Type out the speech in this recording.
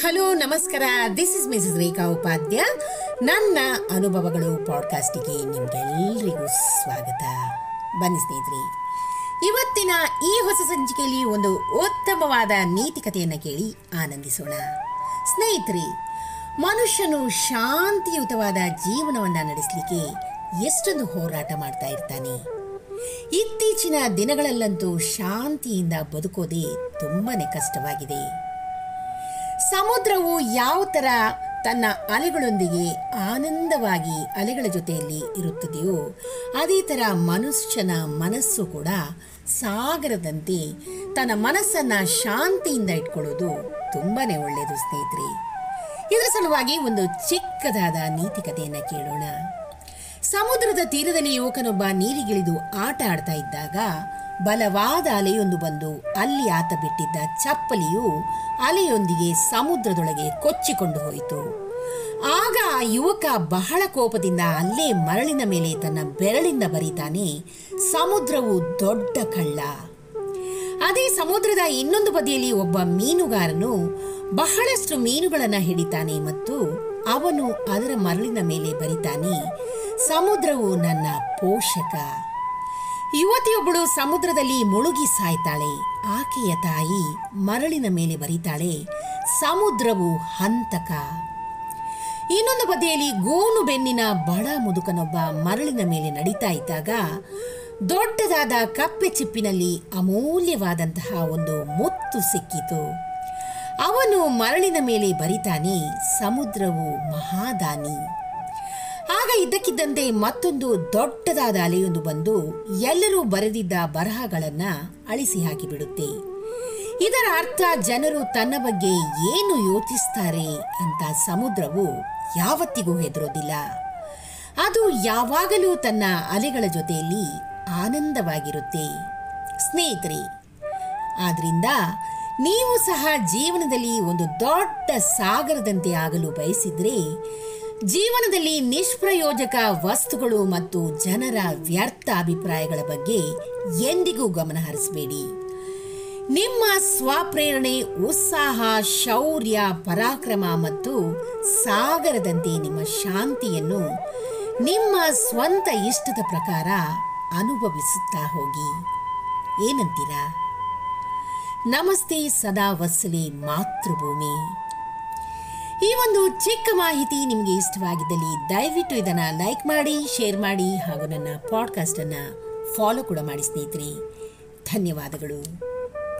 Hello, ನಮಸ್ಕಾರ. This is Mrs Rekha Upadhya ನನ್ನ ಅನುಭವಗಳು ಪಾಡ್ಕಾಸ್ಟಿಗೆ ನಿಮ್ಗೆಲ್ಲರಿಗೂ ಸ್ವಾಗತ. ಬನ್ನಿ ಸ್ನೇಹಿತರೆ, ಇವತ್ತಿನ ಈ ಹೊಸ ಸಂಚಿಕೆಯಲ್ಲಿ ಒಂದು ಉತ್ತಮವಾದ ನೀತಿಕತೆಯನ್ನು ಕೇಳಿ ಆನಂದಿಸೋಣ. ಸ್ನೇಹಿತರೆ, ಮನುಷ್ಯನು ಶಾಂತಿಯುತವಾದ ಜೀವನವನ್ನು ನಡೆಸಲಿಕ್ಕೆ ಎಷ್ಟೊಂದು ಹೋರಾಟ ಮಾಡ್ತಾ ಇರ್ತಾನೆ. ಇತ್ತೀಚಿನ ದಿನಗಳಲ್ಲಂತೂ ಶಾಂತಿಯಿಂದ ಬದುಕೋದೇ ತುಂಬಾ ಕಷ್ಟವಾಗಿದೆ. ಸಮುದ್ರವು ಯಾವ ಥರ ತನ್ನ ಅಲೆಗಳೊಂದಿಗೆ ಆನಂದವಾಗಿ ಅಲೆಗಳ ಜೊತೆಯಲ್ಲಿ ಇರುತ್ತದೆಯೋ ಅದೇ ಥರ ಮನುಷ್ಯನ ಮನಸ್ಸು ಕೂಡ ಸಾಗರದಂತೆ ತನ್ನ ಮನಸ್ಸನ್ನು ಶಾಂತಿಯಿಂದ ಇಟ್ಕೊಳ್ಳೋದು ತುಂಬಾ ಒಳ್ಳೆಯದು ಸ್ನೇಹಿತರೆ. ಇದರ ಸಲುವಾಗಿ ಒಂದು ಚಿಕ್ಕದಾದ ನೀತಿಕತೆಯನ್ನು ಕೇಳೋಣ. ಸಮುದ್ರದ ತೀರದಲ್ಲಿ ಯುವಕನೊಬ್ಬ ನೀರಿಗಿಳಿದು ಆಟ ಆಡ್ತಾ ಇದ್ದಾಗ ಬಲವಾದ ಅಲೆಯೊಂದು ಬಂದು ಅಲ್ಲಿ ಆತ ಬಿಟ್ಟಿದ್ದ ಚಪ್ಪಲಿಯು ಅಲೆಯೊಂದಿಗೆ ಸಮುದ್ರದೊಳಗೆ ಕೊಚ್ಚಿಕೊಂಡು ಹೋಯಿತು. ಆಗ ಆ ಯುವಕ ಬಹಳ ಕೋಪದಿಂದ ಅಲ್ಲೇ ಮರಳಿನ ಮೇಲೆ ತನ್ನ ಬೆರಳಿಂದ ಬರೀತಾನೆ, ಸಮುದ್ರವು ದೊಡ್ಡ ಕಳ್ಳ. ಅದೇ ಸಮುದ್ರದ ಇನ್ನೊಂದು ಬದಿಯಲ್ಲಿ ಒಬ್ಬ ಮೀನುಗಾರನು ಬಹಳಷ್ಟು ಮೀನುಗಳನ್ನು ಹಿಡಿತಾನೆ ಮತ್ತು ಅವನು ಅದರ ಮರಳಿನ ಮೇಲೆ ಬರಿತಾನೆ, ಸಮುದ್ರವು ನನ್ನ ಪೋಷಕ. ಯುವತಿಯೊಬ್ಬಳು ಸಮುದ್ರದಲ್ಲಿ ಮುಳುಗಿ ಸಾಯ್ತಾಳೆ. ಆಕೆಯ ತಾಯಿ ಮರಳಿನ ಮೇಲೆ ಬರೀತಾಳೆ. ಸಮುದ್ರವು ಹಂತಕ. ಇನ್ನೊಂದು ಬದಿಯಲ್ಲಿ ಗೋನು ಬೆನ್ನಿನ ಬಡ ಮುದುಕನೊಬ್ಬ ಮರಳಿನ ಮೇಲೆ ನಡೀತಾ ಇದ್ದಾಗ ದೊಡ್ಡದಾದ ಕಪ್ಪೆ ಚಿಪ್ಪಿನಲ್ಲಿ ಅಮೂಲ್ಯವಾದಂತಹ ಒಂದು ಮುತ್ತು ಸಿಕ್ಕಿತು. ಅವನು ಮರಳಿನ ಮೇಲೆ ಬರಿತಾನೆ, ಸಮುದ್ರವು ಮಹಾದಾನಿ. ಆಗ ಇದ್ದಕ್ಕಿದ್ದಂತೆ ಮತ್ತೊಂದು ದೊಡ್ಡದಾದ ಅಲೆಯೊಂದು ಬಂದು ಎಲ್ಲರೂ ಬರೆದಿದ್ದ ಬರಹಗಳನ್ನ ಅಳಿಸಿ ಹಾಕಿಬಿಡುತ್ತೆ. ಇದರ ಅರ್ಥ ಜನರು ತನ್ನ ಬಗ್ಗೆ ಏನು ಯೋಚಿಸ್ತಾರೆ ಅಂತ ಸಮುದ್ರವು ಯಾವತ್ತಿಗೂ ಹೆದರೋದಿಲ್ಲ. ಅದು ಯಾವಾಗಲೂ ತನ್ನ ಅಲೆಗಳ ಜೊತೆಯಲ್ಲಿ ಆನಂದವಾಗಿರುತ್ತೆ. ಸ್ನೇಹಿತರೆ, ಆದ್ರಿಂದ ನೀವು ಸಹ ಜೀವನದಲ್ಲಿ ಒಂದು ದೊಡ್ಡ ಸಾಗರದಂತೆ ಆಗಲು ಬಯಸಿದ್ರೆ ಜೀವನದಲ್ಲಿ ನಿಷ್ಪ್ರಯೋಜಕ ವಸ್ತುಗಳು ಮತ್ತು ಜನರ ವ್ಯರ್ಥ ಅಭಿಪ್ರಾಯಗಳ ಬಗ್ಗೆ ಎಂದಿಗೂ ಗಮನ ಹರಿಸಬೇಡಿ. ನಿಮ್ಮ ಸ್ವಪ್ರೇರಣೆ, ಉತ್ಸಾಹ, ಶೌರ್ಯ, ಪರಾಕ್ರಮ ಮತ್ತು ಸಾಗರದಂತೆ ನಿಮ್ಮ ಶಾಂತಿಯನ್ನು ನಿಮ್ಮ ಸ್ವಂತ ಇಷ್ಟದ ಪ್ರಕಾರ ಅನುಭವಿಸುತ್ತಾ ಹೋಗಿ. ಏನಂತೀರಾ? ನಮಸ್ತೆ ಸದಾ ವಸಲಿ ಮಾತೃಭೂಮಿ. ಈ ಒಂದು ಚಿಕ್ಕ ಮಾಹಿತಿ ನಿಮಗೆ ಇಷ್ಟವಾಗಿದ್ದಲ್ಲಿ ದಯವಿಟ್ಟು ಇದನ್ನು ಲೈಕ್ ಮಾಡಿ, ಶೇರ್ ಮಾಡಿ ಹಾಗೂ ನನ್ನ ಪಾಡ್ಕಾಸ್ಟನ್ನು ಫಾಲೋ ಕೂಡ ಮಾಡಿ ಸ್ನೇಹಿತರೆ. ಧನ್ಯವಾದಗಳು.